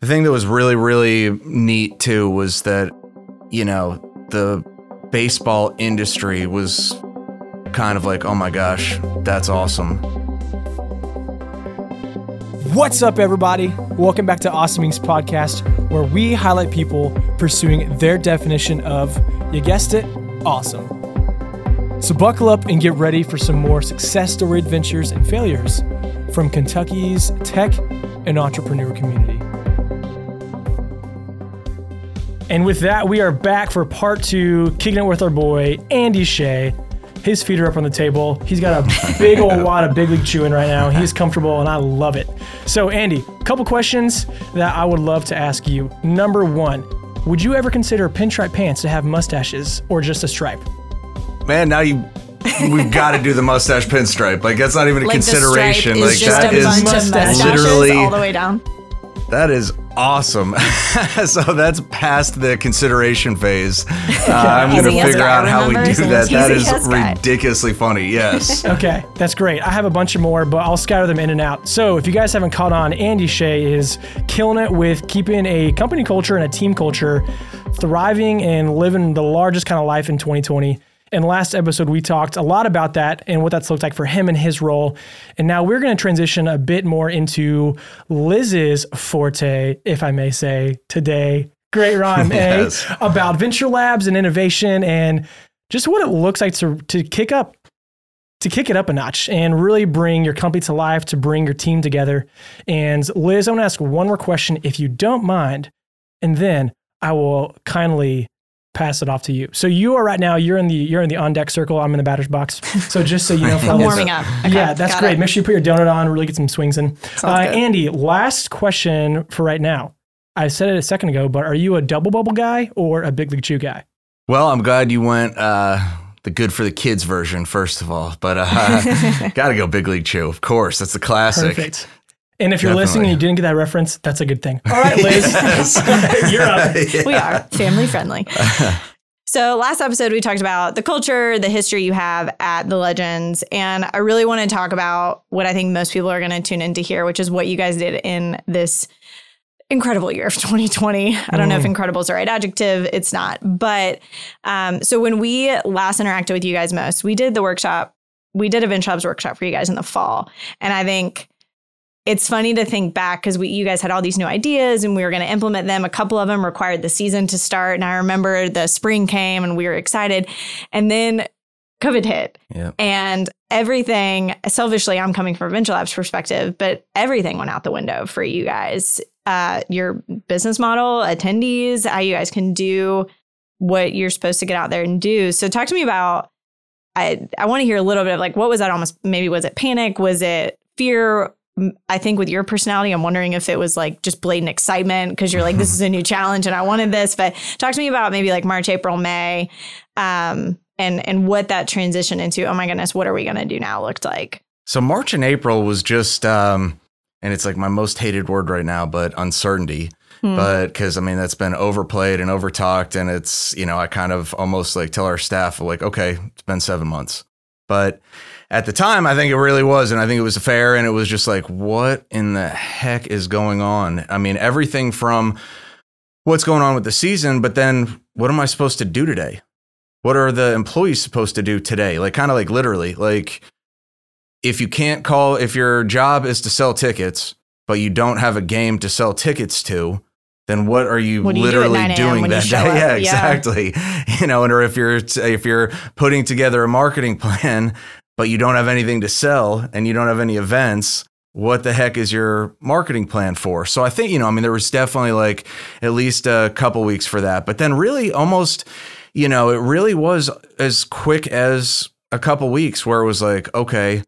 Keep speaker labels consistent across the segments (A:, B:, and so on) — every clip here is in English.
A: The thing that was really, really neat too was that, you know, the baseball industry was kind of like, oh my gosh, that's awesome.
B: What's up, everybody? Welcome back to Awesome Inc.'s podcast, where we highlight people pursuing their definition of, you guessed it, awesome. So buckle up and get ready for some more success story adventures and failures from Kentucky's tech and entrepreneur community. And with that, we are back for part two, kicking it with our boy, Andy Shea. His feet are up on the table. He's got a big old wad of big league chewing right now. He's comfortable and I love it. So, Andy, a couple questions that I would love to ask you. Number one, would you ever consider pinstripe pants to have mustaches or just a stripe?
A: Man, now you we've got to do the mustache pinstripe. Like that's not even a
C: Like
A: consideration.
C: the
A: like
C: stripe is just a
A: is
C: bunch of
A: literally
C: all the way down.
A: that is awesome. so that's past the consideration phase. Uh, I'm gonna figure out how we do that. That is
C: as guy.
A: ridiculously funny. Yes.
B: Okay, that's great. I have a bunch of more, but I'll scatter them in and out. So, if you guys haven't caught on, Andy Shea is killing it with keeping a company culture and a team culture thriving and living the largest kind of life in 2020. In last episode, we talked a lot about that and what that's looked like for him and his role. And now we're going to transition a bit more into Liz's forte, if I may say, today. Great rhyme, eh?
A: Yes.
B: About venture labs and innovation and just what it looks like to, to kick up to kick it up a notch and really bring your company to life, to bring your team together. And Liz, I want to ask one more question, if you don't mind, and then I will kindly pass it off to you. So you are right now, you're in the you're in the on deck circle. I'm in the batter's box. So just so you know,
C: I'm warming up. Okay,
B: yeah, that's great.
C: it.
B: Make sure you put your donut on, really get some swings in. Uh. Andy, last question for right now. I said it a second ago, but are you a double bubble guy or a big league chew guy?
A: Well, I'm glad you went uh, the good for the kids version first of all, but uh, gotta go Big League Chew. Of course, that's the classic.
B: Perfect. And if you're listening and you didn't get that reference, that's a good thing. All right, Liz, you're up.
C: We are family friendly. So, last episode, we talked about the culture, the history you have at the Legends. And I really want to talk about what I think most people are going to tune in to hear, which is what you guys did in this incredible year of 2020. I don't know if incredible is the right adjective. It's not. But um, so, when we last interacted with you guys most, we did the workshop, we did a Venture Labs workshop for you guys in the fall. And I think it's funny to think back because we you guys had all these new ideas and we were going to implement them. A couple of them required the season to start, and I remember the spring came and we were excited, and then COVID hit,
A: Yeah.
C: and everything. Selfishly, I'm coming from a Venture Labs perspective, but everything went out the window for you guys. Uh, your business model, attendees, how you guys can do what you're supposed to get out there and do. So, talk to me about. I I want to hear a little bit of like what was that almost maybe was it panic was it fear I think with your personality, I'm wondering if it was like just blatant excitement because you're like, this is a new challenge and I wanted this. But talk to me about maybe like March, April, May, um, and and what that transition into. Oh my goodness, what are we gonna do now? Looked like.
A: So March and April was just, um, and it's like my most hated word right now, but uncertainty.
C: Hmm.
A: But because I mean that's been overplayed and overtalked, and it's you know I kind of almost like tell our staff like, okay, it's been seven months, but at the time I think it really was, and I think it was fair, and it was just like, what in the heck is going on? I mean everything from what's going on with the season, but then what am I supposed to do today? What are the employees supposed to do today? Like kind of like literally like if you can't call if your job is to sell tickets but you don't have a game to sell tickets to then what are you
C: What do you do
A: literally
C: 9
A: doing that day
C: up?
A: yeah
C: Yeah.
A: exactly you know and or if you're if you're putting together a marketing plan but you don't have anything to sell and you don't have any events what the heck is your marketing plan for? So i think you know i mean there was definitely like at least a couple weeks for that but then really almost you know it really was as quick as a couple weeks where it was like okay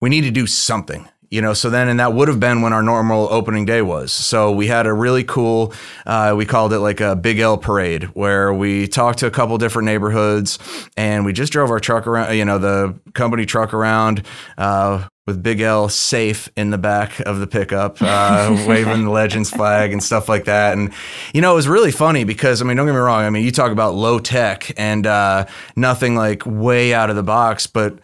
A: we need to do something you know so then and that would have been when our normal opening day was. So we had a really cool uh, we called it like a big l parade where we talked to a couple different neighborhoods and we just drove our truck around you know the company truck around uh, with big l safe in the back of the pickup uh, waving the legends flag and stuff like that. And you know it was really funny because i mean don't get me wrong i mean you talk about low tech and uh, nothing like way out of the box but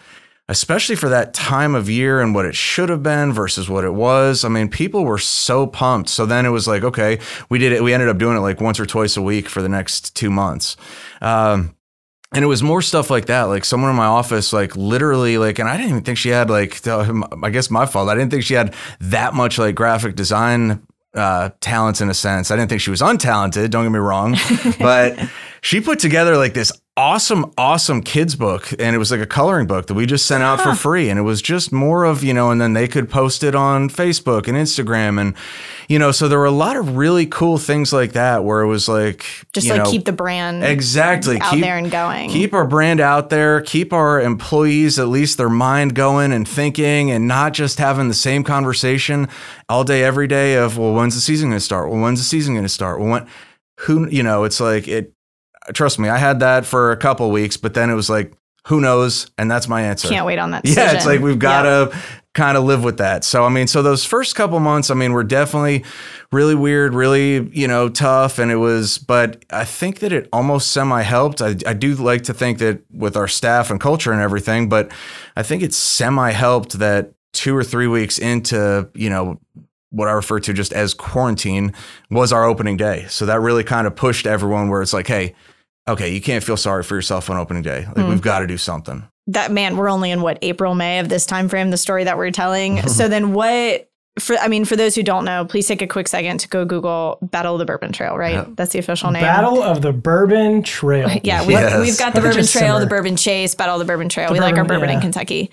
A: especially for that time of year and what it should have been versus what it was. I mean, people were so pumped. So then it was like, okay, we did it. We ended up doing it like once or twice a week for the next two months. Um, and it was more stuff like that like someone in my office like literally like and i didn't even think she had like i guess my fault i didn't think she had that much like graphic design uh, talents in a sense i didn't think she was untalented don't get me wrong but she put together like this awesome, awesome kids book. And it was like a coloring book that we just sent out huh. for free. And it was just more of, you know, and then they could post it on Facebook and Instagram. And, you know, so there were a lot of really cool things like that where it was like,
C: just like know, keep the brand
A: exactly
C: out
A: keep,
C: there and going.
A: Keep our brand out there, keep our employees, at least their mind going and thinking and not just having the same conversation all day, every day of, well, when's the season going to start? Well, when's the season going to start? Well, when, who, you know, it's like it, trust me, I had that for a couple weeks, but then it was like, who knows? And that's my answer.
C: Can't wait on that. Decision.
A: Yeah, it's like we've got to yeah. kind of live with that. So I mean, so those first couple months, I mean, were definitely really weird, really you know tough, and it was. But I think that it almost semi helped. I, I do like to think that with our staff and culture and everything, but I think it semi helped that two or three weeks into you know what I refer to just as quarantine was our opening day. So that really kind of pushed everyone where it's like, hey, okay, you can't feel sorry for yourself on opening day. Like mm. we've got to do something.
C: That man, we're only in what April, May of this time frame, the story that we're telling. so then what for I mean, for those who don't know, please take a quick second to go Google Battle of the Bourbon Trail, right? Yep. That's the official name.
B: Battle of the Bourbon Trail.
C: yeah, we, have got the Bourbon Trail, the Bourbon Chase, Battle of the Bourbon Trail. The we bourbon, like our bourbon yeah. in Kentucky.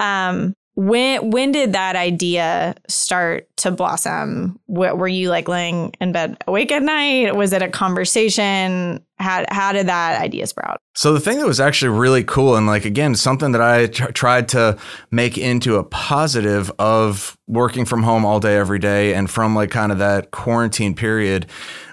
C: Um, when when did that idea start to blossom? What, were you like laying in bed awake at night? Was it a conversation? How how did that idea sprout?
A: So the thing that was actually really cool and like again something that I tr- tried to make into a positive of working from home all day every day and from like kind of that quarantine period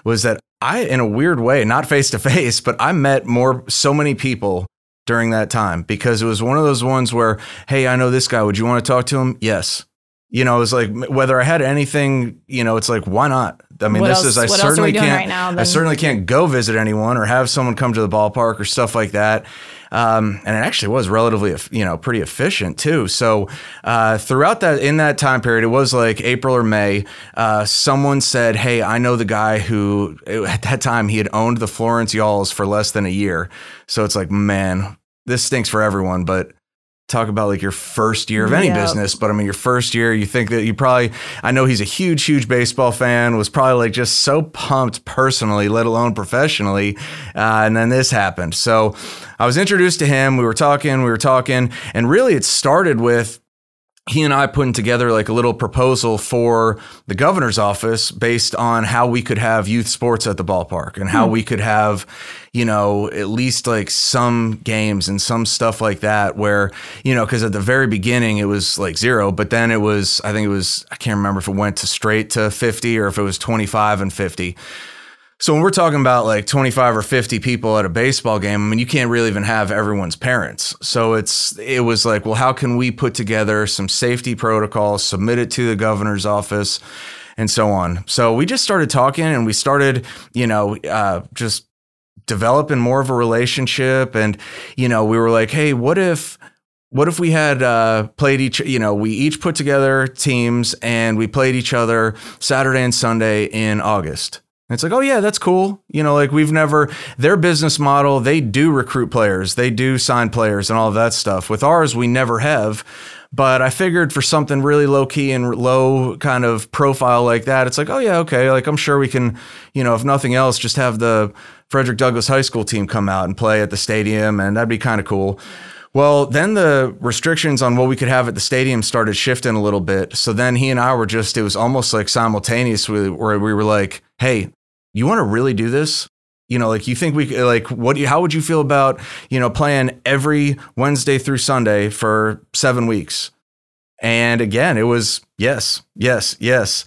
A: was that I in a weird way, not face to face, but I met more so many people during that time because it was one of those ones where, hey, I know this guy. Would you want to talk to him? Yes. You know, it was like whether I had anything, you know, it's like why not? I mean,
C: what
A: this
C: else,
A: is I certainly can't. Right now, I certainly can't go visit anyone or have someone come to the ballpark or stuff like that. Um, and it actually was relatively, you know, pretty efficient too. So uh, throughout that, in that time period, it was like April or May. Uh, someone said, "Hey, I know the guy who at that time he had owned the Florence Y'alls for less than a year." So it's like, man, this stinks for everyone, but talk about like your first year of any yep. business, but I mean, your first year, you think that you probably, I know he's a huge, huge baseball fan, was probably like just so pumped personally, let alone professionally. Uh, and then this happened. So I was introduced to him. We were talking, we were talking, and really it started with he and I putting together like a little proposal for the governor's office based on how we could have youth sports at the ballpark and how hmm. we could have, you know, at least like some games and some stuff like that where, you know, because at the very beginning it was like zero, but then it was, I think it was, I can't remember if it went to straight to 50 or if it was 25 and 50. So when we're talking about like 25 or 50 people at a baseball game, I mean you can't really even have everyone's parents. So it's it was like, well, how can we put together some safety protocols, submit it to the governor's office, and so on. So we just started talking, and we started, you know, uh, just developing more of a relationship, and you know, we were like, hey, what if what if we had uh, played each you know we each put together teams and we played each other saturday and sunday in august it's like, oh yeah, that's cool. You know, like we've never their business model, they do recruit players, they do sign players and all of that stuff. With ours, we never have. But I figured for something really low key and low kind of profile like that, it's like, oh yeah, okay, like I'm sure we can, you know, if nothing else, just have the Frederick Douglass High School team come out and play at the stadium, and that'd be kind of cool. Well, then the restrictions on what we could have at the stadium started shifting a little bit. So then he and I were just, it was almost like simultaneous where we were like, hey, you want to really do this? You know, like you think we could like what? You how would you feel about you know playing every Wednesday through Sunday for seven weeks? And again, it was yes, yes, yes.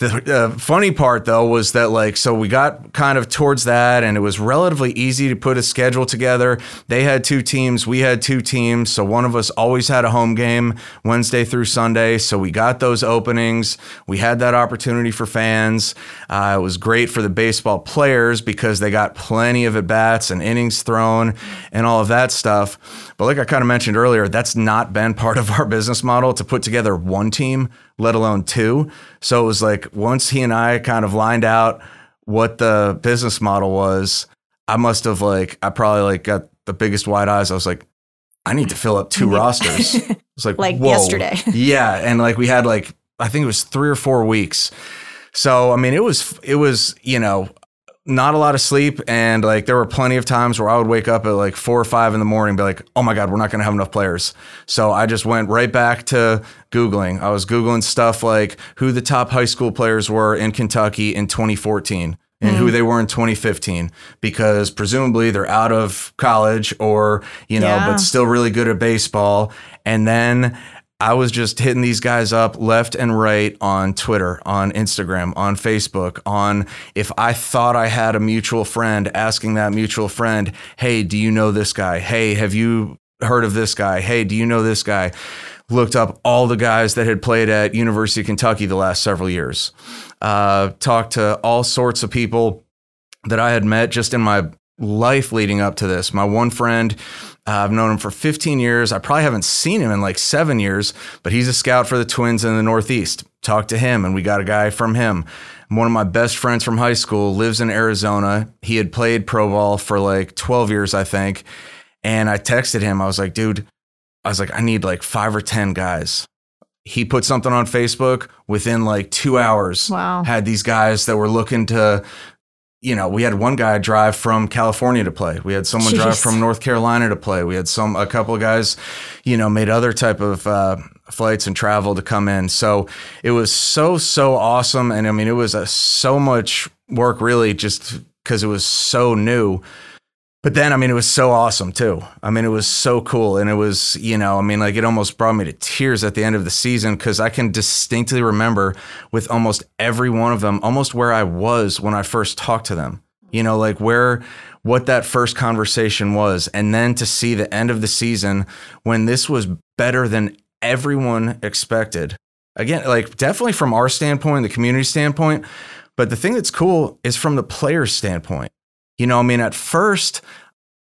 A: The uh, funny part though was that like so we got kind of towards that and it was relatively easy to put a schedule together. They had two teams, we had two teams, so one of us always had a home game Wednesday through Sunday. So we got those openings. We had that opportunity for fans. Uh, it was great for the baseball players because they got plenty of at bats and innings thrown and all of that stuff. But like I kind of mentioned earlier, that's not been part of our business model to put together one team let alone two. So it was like once he and I kind of lined out what the business model was, I must have like I probably like got the biggest wide eyes. I was like, I need to fill up two rosters. It's like
C: like
A: whoa.
C: yesterday.
A: Yeah, and like we had like I think it was three or four weeks. So I mean, it was it was you know not a lot of sleep and like there were plenty of times where I would wake up at like four or five in the morning and be like, oh my God, we're not gonna have enough players. So I just went right back to Googling. I was Googling stuff like who the top high school players were in Kentucky in 2014 and who mm-hmm. they were in 2015 because presumably they're out of college or you know
C: Yeah.
A: but still really good at baseball and then I was just hitting these guys up left and right on Twitter, on Instagram, on Facebook, on if I thought I had a mutual friend, asking that mutual friend, hey, do you know this guy? Hey, have you heard of this guy? Hey, do you know this guy? Looked up all the guys that had played at University of Kentucky the last several years. Uh, talked to all sorts of people that I had met just in my life leading up to this. My one friend, Uh, I've known him for 15 years. I probably haven't seen him in like seven years, but he's a scout for the Twins in the Northeast. Talked to him, and we got a guy from him. One of my best friends from high school lives in Arizona. He had played pro ball for like 12 years, I think. And I texted him. I was like, dude, I was like, I need like five or 10 guys. He put something on Facebook within like two hours
C: Wow.
A: had these guys that were looking to you know we had one guy drive from california to play. We had someone drive from north carolina to play. We had some a couple of guys you know made other type of uh, flights and travel to come in. So it was so so awesome. And i mean it was a, so much work really just because it was so new but then, I mean, it was so awesome too. I mean, it was so cool. And it was, you know, I mean, like it almost brought me to tears at the end of the season because I can distinctly remember with almost every one of them, almost where I was when I first talked to them, you know, like where, what that first conversation was. And then to see the end of the season when this was better than everyone expected. Again, like definitely from our standpoint, the community standpoint. But the thing that's cool is from the player's standpoint. You know, I mean, at first,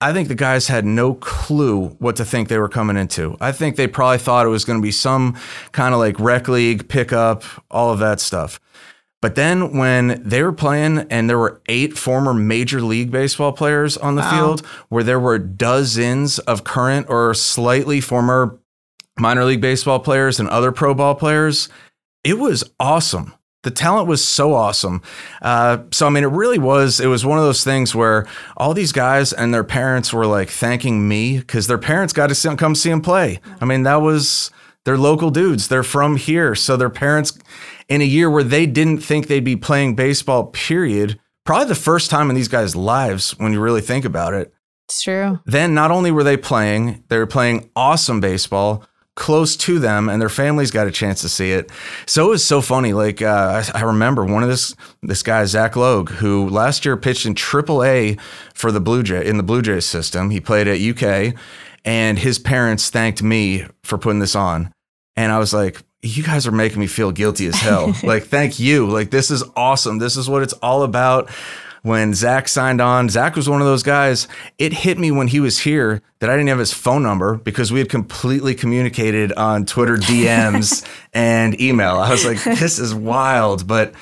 A: I think the guys had no clue what to think they were coming into. I think they probably thought it was going to be some kind of like rec league pickup, all of that stuff. But then when they were playing and there were eight former Major League Baseball players on the
C: Wow.
A: field, where there were dozens of current or slightly former minor league baseball players and other pro ball players, it was awesome. The talent was so awesome. Uh, so I mean, it really was. It was one of those things where all these guys and their parents were like thanking me because their parents got to see, come see them play. I mean, that was they're local dudes. They're from here, so their parents, in a year where they didn't think they'd be playing baseball, period. Probably the first time in these guys' lives when you really think about it
C: It's true.
A: then not only were they playing, they were playing awesome baseball close to them and their families got a chance to see it. So it was so funny. Like uh, I, I remember one of this this guy Zach Logue, who last year pitched in AAA for the Blue Jay in the Blue Jays system. He played at UK, and his parents thanked me for putting this on. And I was like, you guys are making me feel guilty as hell. like, thank you. Like, this is awesome. This is what it's all about. When Zach signed on, Zach was one of those guys. It hit me when he was here that I didn't have his phone number because we had completely communicated on Twitter DMs and email. I was like, this is wild. But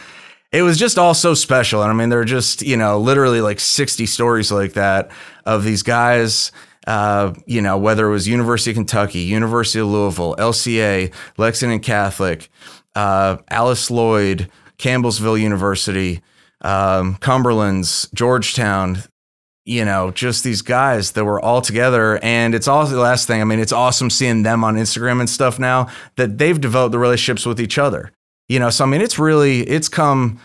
A: it was just all so special. And I mean, there are just, you know, literally like 60 stories like that of these guys, uh, you know, whether it was University of Kentucky, University of Louisville, LCA, Lexington Catholic, uh, Alice Lloyd, Campbellsville University, um, Cumberland's, Georgetown, you know, just these guys that were all together. And it's also the last thing. I mean, it's awesome seeing them on Instagram and stuff now that they've developed the relationships with each other. You know, so I mean, it's really, it's come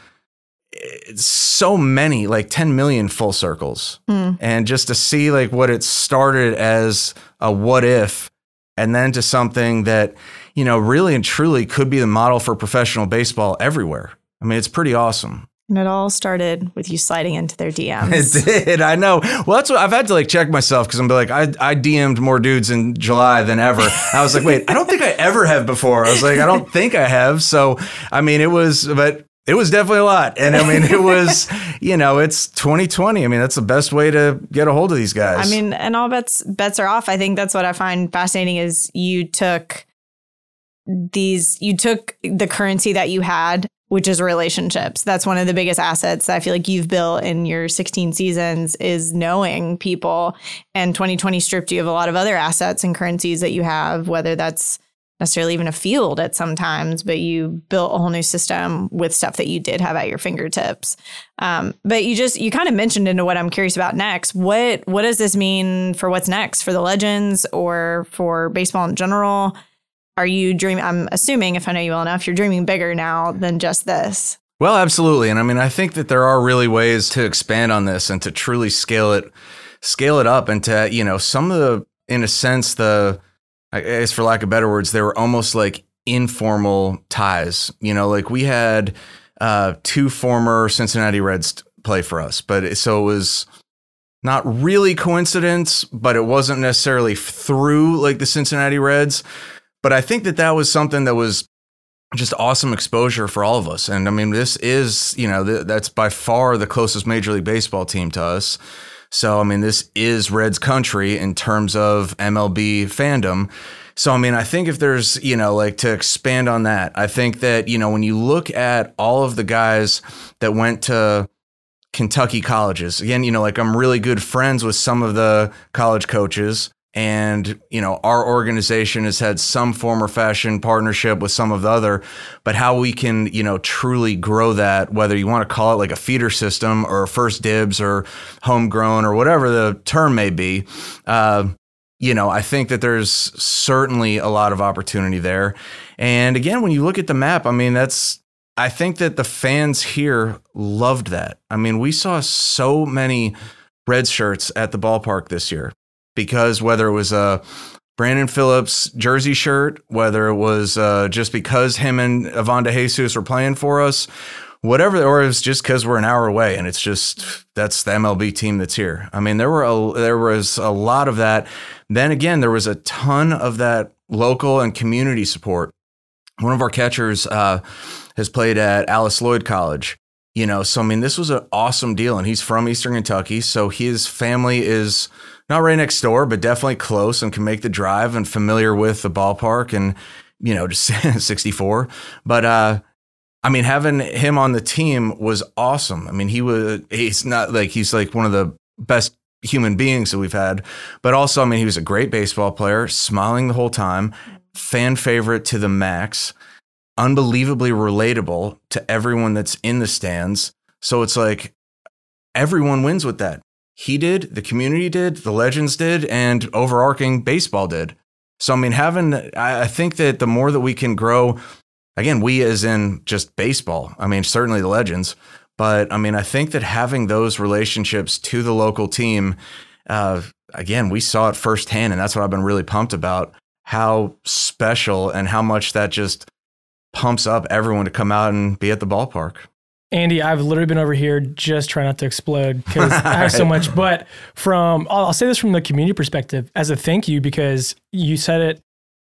A: it's so many, like 10 million full circles. And just to see like what it started as a what if, and then to something that, you know, really and truly could be the model for professional baseball everywhere. I mean, it's pretty awesome.
C: And it all started with you sliding into their DMs.
A: It did. I know. Well, that's what I've had to like check myself because I'm like, I, I DM'd more dudes in July than ever. I was like, wait, I don't think I ever have before. I was like, I don't think I have. So, I mean, it was, but it was definitely a lot. And I mean, it was, you know, it's 2020. I mean, that's the best way to get a hold of these guys.
C: I mean, and all bets bets are off. I think that's what I find fascinating is you took these you took the currency that you had which is relationships. That's one of the biggest assets that I feel like you've built in your 16 seasons is knowing people. And 2020 stripped you of a lot of other assets and currencies that you have, whether that's necessarily even a field at sometimes, but you built a whole new system with stuff that you did have at your fingertips. Um, but you just you kind of mentioned into what I'm curious about next. What what does this mean for what's next for the legends or for baseball in general? Are you dreaming? I'm assuming, if I know you well enough, you're dreaming bigger now than just this.
A: Well, absolutely. And I mean, I think that there are really ways to expand on this and to truly scale it, scale it up and to, you know, some of the, in a sense, the, I guess for lack of better words, they were almost like informal ties. You know, like we had uh, two former Cincinnati Reds play for us, but so it was not really coincidence, but it wasn't necessarily through like the Cincinnati Reds. But I think that that was something that was just awesome exposure for all of us. And I mean, this is, you know, th- that's by far the closest Major League Baseball team to us. So, I mean, this is Reds country in terms of MLB fandom. So, I mean, I think if there's, you know, like to expand on that, I think that, you know, when you look at all of the guys that went to Kentucky colleges, again, you know, like I'm really good friends with some of the college coaches and you know our organization has had some form or fashion partnership with some of the other but how we can you know truly grow that whether you want to call it like a feeder system or first dibs or homegrown or whatever the term may be uh, you know i think that there's certainly a lot of opportunity there. And again when you look at the map i mean that's i think that the fans here loved that. I mean we saw so many red shirts at the ballpark this year because whether it was a Brandon Phillips jersey shirt, whether it was uh, just because him and Ivan DeJesus were playing for us, whatever, or it's just because we're an hour away and it's just that's the MLB team that's here. I mean, there were a, there was a lot of that. Then again, there was a ton of that local and community support. One of our catchers uh, has played at Alice Lloyd College. You know, so I mean, this was an awesome deal, and he's from Eastern Kentucky, so his family is not right next door, but definitely close and can make the drive and familiar with the ballpark and, you know, just 64. But, uh, I mean, having him on the team was awesome. I mean, he was, he's not like, he's like one of the best human beings that we've had, but also, I mean, he was a great baseball player, smiling the whole time, fan favorite to the max, unbelievably relatable to everyone that's in the stands. So it's like everyone wins with that he did, the community did, the legends did, and overarching baseball did. So, I mean, having, I think that the more that we can grow, again, we as in just baseball, I mean, certainly the legends, but I mean, I think that having those relationships to the local team, uh, again, we saw it firsthand, and that's what I've been really pumped about how special and how much that just pumps up everyone to come out and be at the ballpark.
B: Andy, I've literally been over here just trying not to explode because I have so much. But from, I'll say this from the community perspective as a thank you because you said it.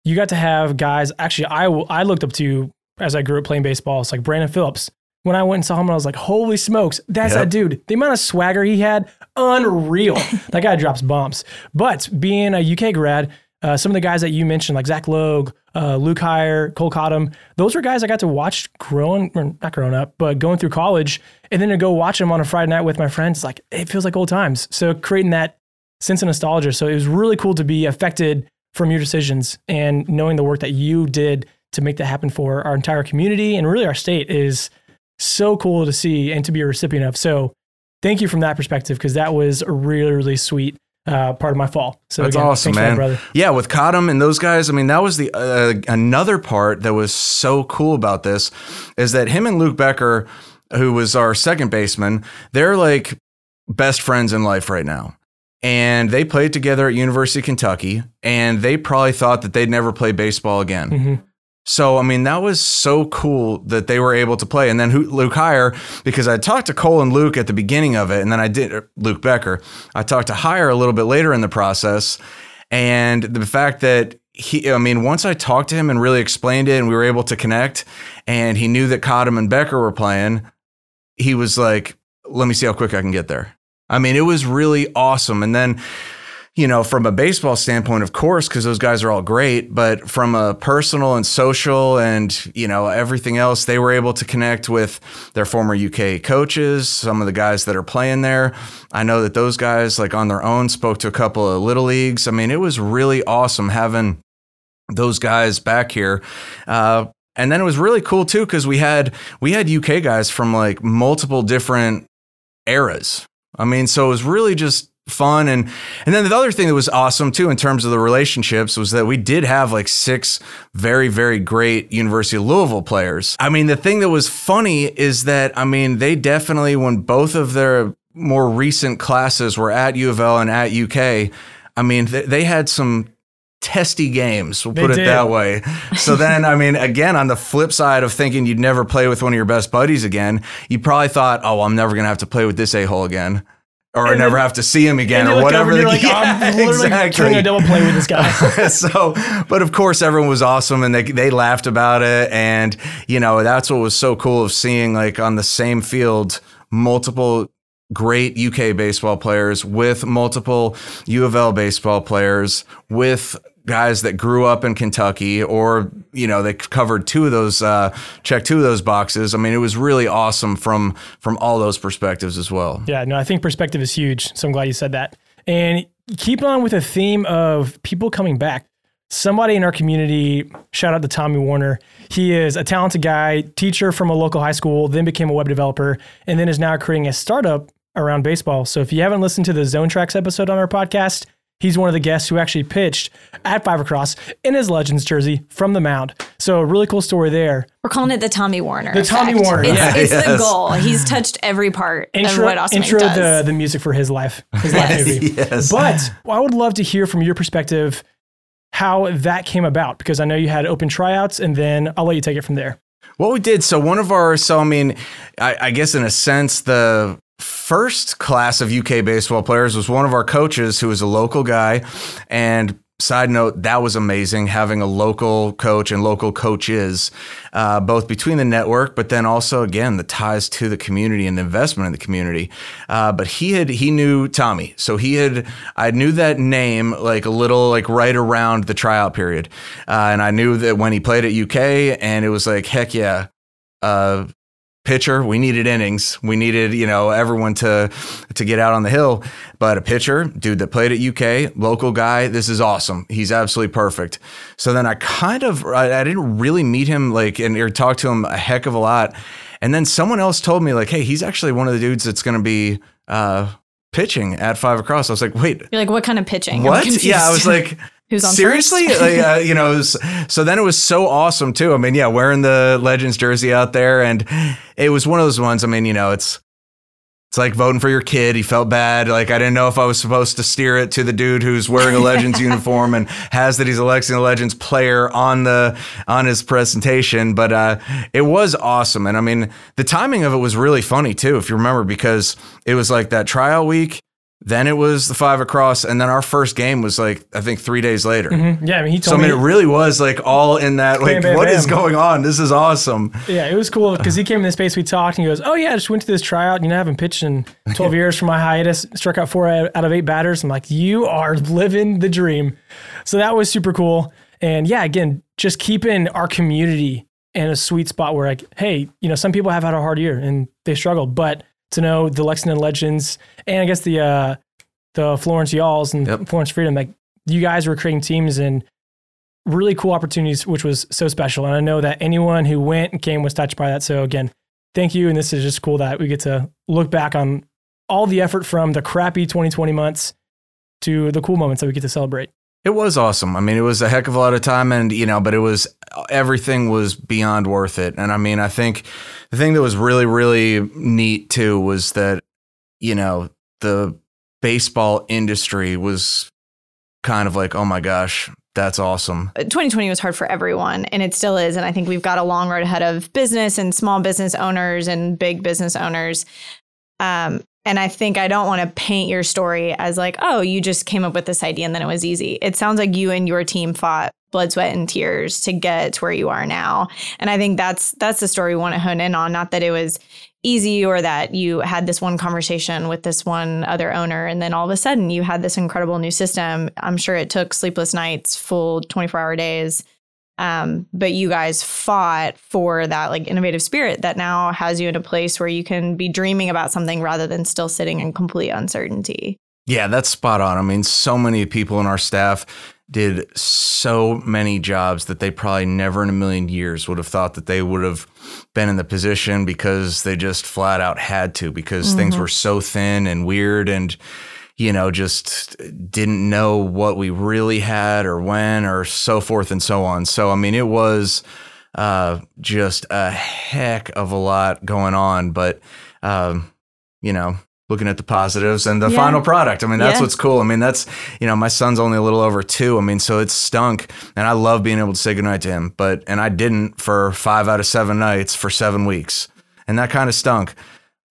B: You got to have guys. Actually, I I looked up to as I grew up playing baseball. It's like Brandon Phillips. When I went and saw him, I was like, "Holy smokes, that's yep. that dude!" The amount of swagger he had, unreal. that guy drops bombs. But being a UK grad, uh, some of the guys that you mentioned, like Zach Logue, uh, Luke Heyer, Cole Cottom, those were guys I got to watch growing, or not growing up, but going through college. And then to go watch them on a Friday night with my friends, like it feels like old times. So creating that sense of nostalgia. So it was really cool to be affected from your decisions and knowing the work that you did to make that happen for our entire community and really our state is so cool to see and to be a recipient of. So thank you from that perspective because that was really, really sweet uh, part of my fall. So
A: that's
B: again,
A: awesome, man.
B: brother.
A: Yeah, with Cottom and those guys. I mean, that was the uh, another part that was so cool about this is that him and Luke Becker, who was our second baseman, they're like best friends in life right now. And they played together at University of Kentucky, and they probably thought that they'd never play baseball again. Mm-hmm. So, I mean, that was so cool that they were able to play. And then Luke Heyer, because I talked to Cole and Luke at the beginning of it, and then I did er, Luke Becker. I talked to Heyer a little bit later in the process. And the fact that he, I mean, once I talked to him and really explained it and we were able to connect, and he knew that Cottom and Becker were playing, he was like, let me see how quick I can get there. I mean, it was really awesome. And then you know, from a baseball standpoint, of course, because those guys are all great, but from a personal and social and, you know, everything else, they were able to connect with their former UK coaches, some of the guys that are playing there. I know that those guys, like on their own, spoke to a couple of little leagues. I mean, it was really awesome having those guys back here. Uh, and then it was really cool too because we had we had UK guys from like multiple different eras. I mean, so it was really just fun and and then the other thing that was awesome too in terms of the relationships was that we did have like six very very great University of Louisville players. I mean the thing that was funny is that I mean they definitely when both of their more recent classes were at U of L and at UK, I mean they, they had some testy games. We'll put it that way. So then, I mean, again, on the flip side of thinking you'd never play with one of your best buddies again, you probably thought, oh, well, I'm never going to have to play with this a hole again or and never then, have to see him again or whatever.
B: The, like, yeah, I'm exactly. a double play with this guy.
A: so, but of course, everyone was awesome and they they laughed about it, and you know that's what was so cool of seeing like on the same field multiple great UK baseball players with multiple U of L baseball players with guys that grew up in Kentucky or you know they covered two of those uh, checked two of those boxes. I mean it was really awesome from from all those perspectives as well.
B: Yeah no I think perspective is huge. So I'm glad you said that. And keep on with a theme of people coming back. Somebody in our community shout out to Tommy Warner. He is a talented guy teacher from a local high school then became a web developer and then is now creating a startup around baseball. So if you haven't listened to the zone tracks episode on our podcast He's one of the guests who actually pitched at Five Across in his Legends jersey from the mound. So a really cool story there.
C: We're calling it the Tommy Warner.
B: The Tommy. Warner.
C: It's,
B: yeah.
C: it's yes. the goal. He's touched every part intro, of what Awesome
B: intro
C: does.
B: the the music for his life, his life movie. yes. But I would love to hear from your perspective how that came about because I know you had open tryouts, and then I'll let you take it from there.
A: Well, we did, so one of our, so I mean, I, I guess in a sense, the first class of UK baseball players was one of our coaches who was a local guy. And side note, that was amazing having a local coach and local coaches, uh, both between the network, but then also again the ties to the community and the investment in the community. Uh, but he had he knew Tommy, so he had I knew that name like a little like right around the tryout period, uh, and I knew that when he played at UK, and it was like heck yeah. Pitcher we needed innings. We needed you know everyone to to get out on the hill. But a pitcher dude that played at uk local guy this is awesome. He's absolutely perfect. So then i kind of i, I didn't really meet him like and or talk to him a heck of a lot. And then someone else told me like hey he's actually one of the dudes that's going to be uh pitching at five across. I was like wait.
C: You're like what kind of pitching?
A: What? Yeah i was like
C: Who's on
A: seriously? like, uh, you know, was, so then it was so awesome too. I mean, yeah, wearing the Legends jersey out there, and it was one of those ones. I mean, you know, it's it's like voting for your kid. He felt bad. Like I didn't know if I was supposed to steer it to the dude who's wearing a Legends uniform and has that he's a Lexington Legends player on the on his presentation. But uh, it was awesome, and I mean, the timing of it was really funny too, if you remember, because it was like that trial week then it was the five across, and then our first game was like I think three days later.
B: Mm-hmm. Yeah, I mean he told
A: so,
B: me.
A: I mean, it really was like all in that. Like, bam, bam, what bam. is going on? This is awesome.
B: Yeah, it was cool because he came in the space. We talked, and he goes, "Oh yeah, I just went to this tryout. You know, I haven't pitched in 12 years from my hiatus. Struck out four out of eight batters. I'm like, you are living the dream. So that was super cool. And yeah, again, just keeping our community in a sweet spot where like, hey, you know, some people have had a hard year and they struggled, but to know the Lexington Legends and I guess the uh, the Florence Y'alls and yep. Florence Freedom, like you guys were creating teams and really cool opportunities, which was so special. And I know that anyone who went and came was touched by that. So again, thank you. And this is just cool that we get to look back on all the effort from the crappy 2020 months to the cool moments that we get to celebrate.
A: It was awesome. I mean, it was a heck of a lot of time and, you know, but it was everything was beyond worth it. And I mean, I think the thing that was really, really neat too was that, you know, the baseball industry was kind of like, oh my gosh, That's awesome.
C: 2020 was hard for everyone and it still is. And I think we've got a long road ahead of business and small business owners and big business owners. Um, and I think I don't want to paint your story as like, oh, you just came up with this idea and then it was easy. It sounds like you and your team fought blood, sweat, and tears to get to where you are now. And I think that's that's the story we want to hone in on. Not that it was easy or that you had this one conversation with this one other owner and then all of a sudden you had this incredible new system. I'm sure it took sleepless nights, full 24 hour days um, but you guys fought for that like innovative spirit that now has you in a place where you can be dreaming about something rather than still sitting in complete uncertainty.
A: Yeah, that's spot on. I mean, so many people in our staff did so many jobs that they probably never in a million years would have thought that they would have been in the position because they just flat out had to because mm-hmm. things were so thin and weird and you know, just didn't know what we really had or when or so forth and so on. So, I mean, it was uh, just a heck of a lot going on. But, um, you know, looking at the positives and the yeah. final product. I mean, that's yeah. what's cool. I mean, that's, you know, my son's only a little over two. I mean, so it stunk. And I love being able to say goodnight to him. But, and I didn't for five out of seven nights for seven weeks. And that kind of stunk.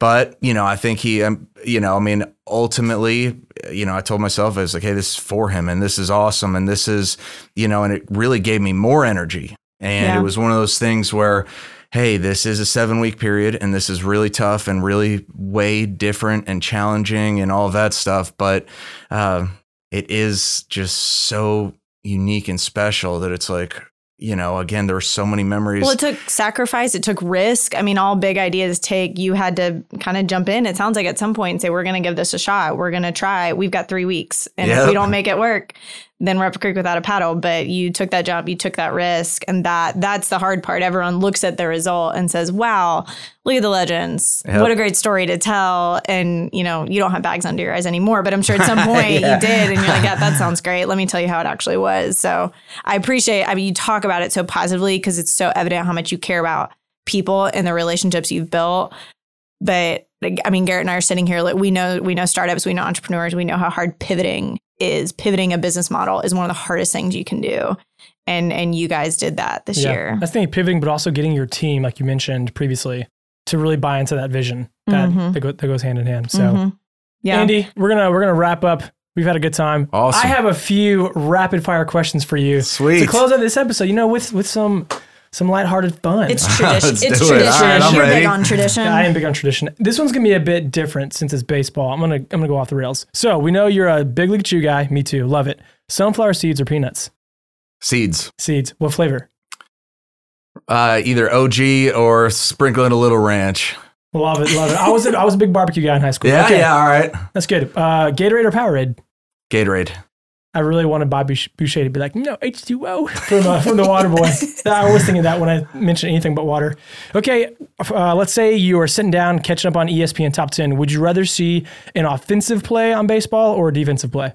A: But, you know, I think he, um, you know, I mean, ultimately, you know, I told myself, I was like, hey, this is for him and this is awesome. And this is, you know, and it really gave me more energy. And yeah. it was one of those things where, hey, this is a seven week period and this is really tough and really way different and challenging and all that stuff. But uh, it is just so unique and special that it's like, you know, again, there were so many memories.
C: Well, it took sacrifice, it took risk. I mean, all big ideas take, you had to kind of jump in. It sounds like at some point say, we're going to give this a shot. We're going to try. We've got three weeks. And yep. if we don't make it work, then we're up a creek without a paddle. But you took that job, you took that risk. And that that's the hard part. Everyone looks at the result and says, wow, look at the legends. Yep. What a great story to tell. And, you know, you don't have bags under your eyes anymore. But I'm sure at some point yeah. you did. And you're like, yeah, that sounds great. Let me tell you how it actually was. So I appreciate, I mean, you talk about it so positively because it's so evident how much you care about people and the relationships you've built. But I mean, Garrett and I are sitting here. Like we know, we know startups, we know entrepreneurs, we know how hard pivoting is pivoting a business model is one of the hardest things you can do. And and you guys did that this
B: yeah.
C: year.
B: I think pivoting, but also getting your team, like you mentioned previously, to really buy into that vision that mm-hmm. that, go, that, goes hand in hand. So, mm-hmm. yeah, Andy, we're gonna we're gonna wrap up. We've had a good time.
A: Awesome.
B: I have a few rapid fire questions for you.
A: Sweet.
B: To close out this episode, you know, with with some some lighthearted fun.
C: It's tradition. it's tradition. It. Right, You're ready. big on tradition.
B: I am big on tradition. This one's gonna be a bit different since it's baseball. I'm gonna I'm gonna go off the rails. So we know you're a big league chew guy. Me too. Love it. Sunflower seeds or peanuts?
A: Seeds.
B: Seeds. What flavor?
A: Uh, either OG or sprinkling a little ranch.
B: Love it, love it. I was a, I was a big barbecue guy in high school.
A: Yeah, okay. yeah, all right.
B: That's good. Uh, Gatorade or Powerade?
A: Gatorade.
B: I really wanted Bobby Boucher to be like, no, H2O from, uh, from the water boy. I was thinking that when I mentioned anything but water. Okay, uh, let's say you are sitting down, catching up on ESPN Top 10. Would you rather see an offensive play on baseball or a defensive play?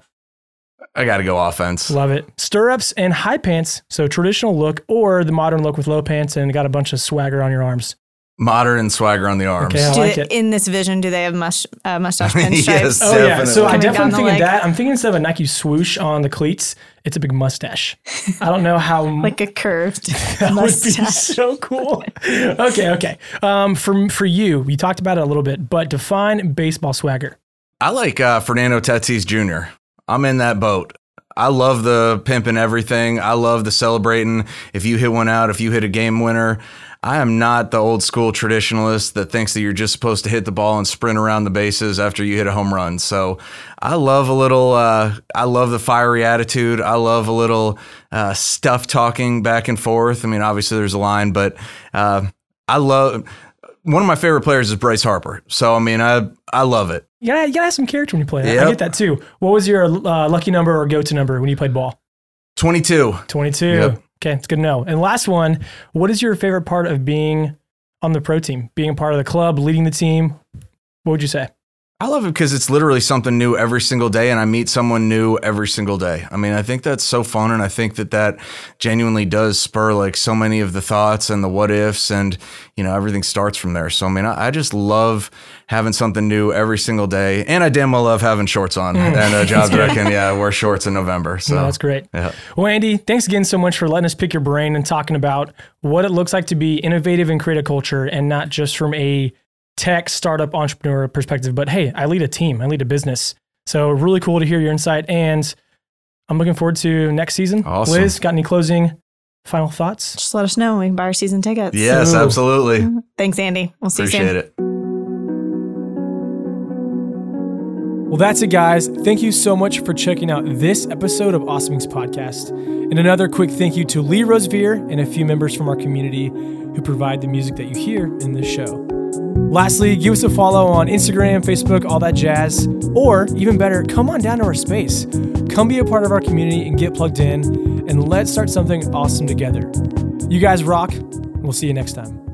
A: I got to go offense.
B: Love it. Stirrups and high pants, so traditional look, or the modern look with low pants and got a bunch of swagger on your arms.
A: Modern and swagger on the arms.
B: Okay, I like
C: they,
B: it.
C: In this vision, do they have mush, uh, mustache pinstripes? yes,
B: oh yeah. So I definitely thinking that. I'm thinking instead of a Nike swoosh on the cleats, it's a big mustache. I don't know how
C: like a curved
B: that
C: mustache.
B: would be so cool. okay, okay. Um, for for you, we talked about it a little bit, but define baseball swagger.
A: I like uh, Fernando Tatis Jr. I'm in that boat. I love the pimping everything. I love the celebrating. If you hit one out, if you hit a game winner, I am not the old school traditionalist that thinks that you're just supposed to hit the ball and sprint around the bases after you hit a home run. So I love a little, uh, I love the fiery attitude. I love a little uh, stuff talking back and forth. I mean, obviously there's a line, but uh, I love. One of my favorite players is Bryce Harper. So I mean, I I love it.
B: You gotta, you gotta have some character when you play. Yep. I get that too. What was your uh, lucky number or go to number when you played ball?
A: 22.
B: 22. Yep. Okay, it's good to know. And last one, what is your favorite part of being on the pro team? Being a part of the club, leading the team? What would you say?
A: I love it because it's literally something new every single day, and I meet someone new every single day. I mean, I think that's so fun, and I think that that genuinely does spur like so many of the thoughts and the what ifs, and you know everything starts from there. So I mean, I, I just love having something new every single day, and I damn well love having shorts on mm. and a job that I can yeah wear shorts in November. So
B: No, that's great.
A: Yeah.
B: Well, Andy, thanks again so much for letting us pick your brain and talking about what it looks like to be innovative and create a culture, and not just from a tech startup entrepreneur perspective, but hey, I lead a team, I lead a business. So really cool to hear your insight, and I'm looking forward to next season.
A: Awesome.
B: Liz, got any closing final thoughts?
C: Just let us know. We can buy our season tickets.
A: yes,
B: Ooh.
A: absolutely.
C: Thanks, Andy. We'll see you soon.
A: Appreciate it.
B: Well, that's it, guys. Thank you so much for checking out this episode of Awesome Inc. podcast. And another quick thank you to Lee Rosevere and a few members from our community who provide the music that you hear in this show. Lastly, give us a follow on Instagram, Facebook, all that jazz. Or even better, come on down to our space. Come be a part of our community and get plugged in, and let's start something awesome together. You guys rock. We'll see you next time.